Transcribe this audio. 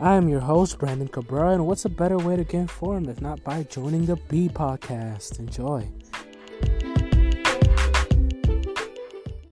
I am your host, Brandon Cabrera, and what's a better way to get informed if not by joining the B podcast? Enjoy.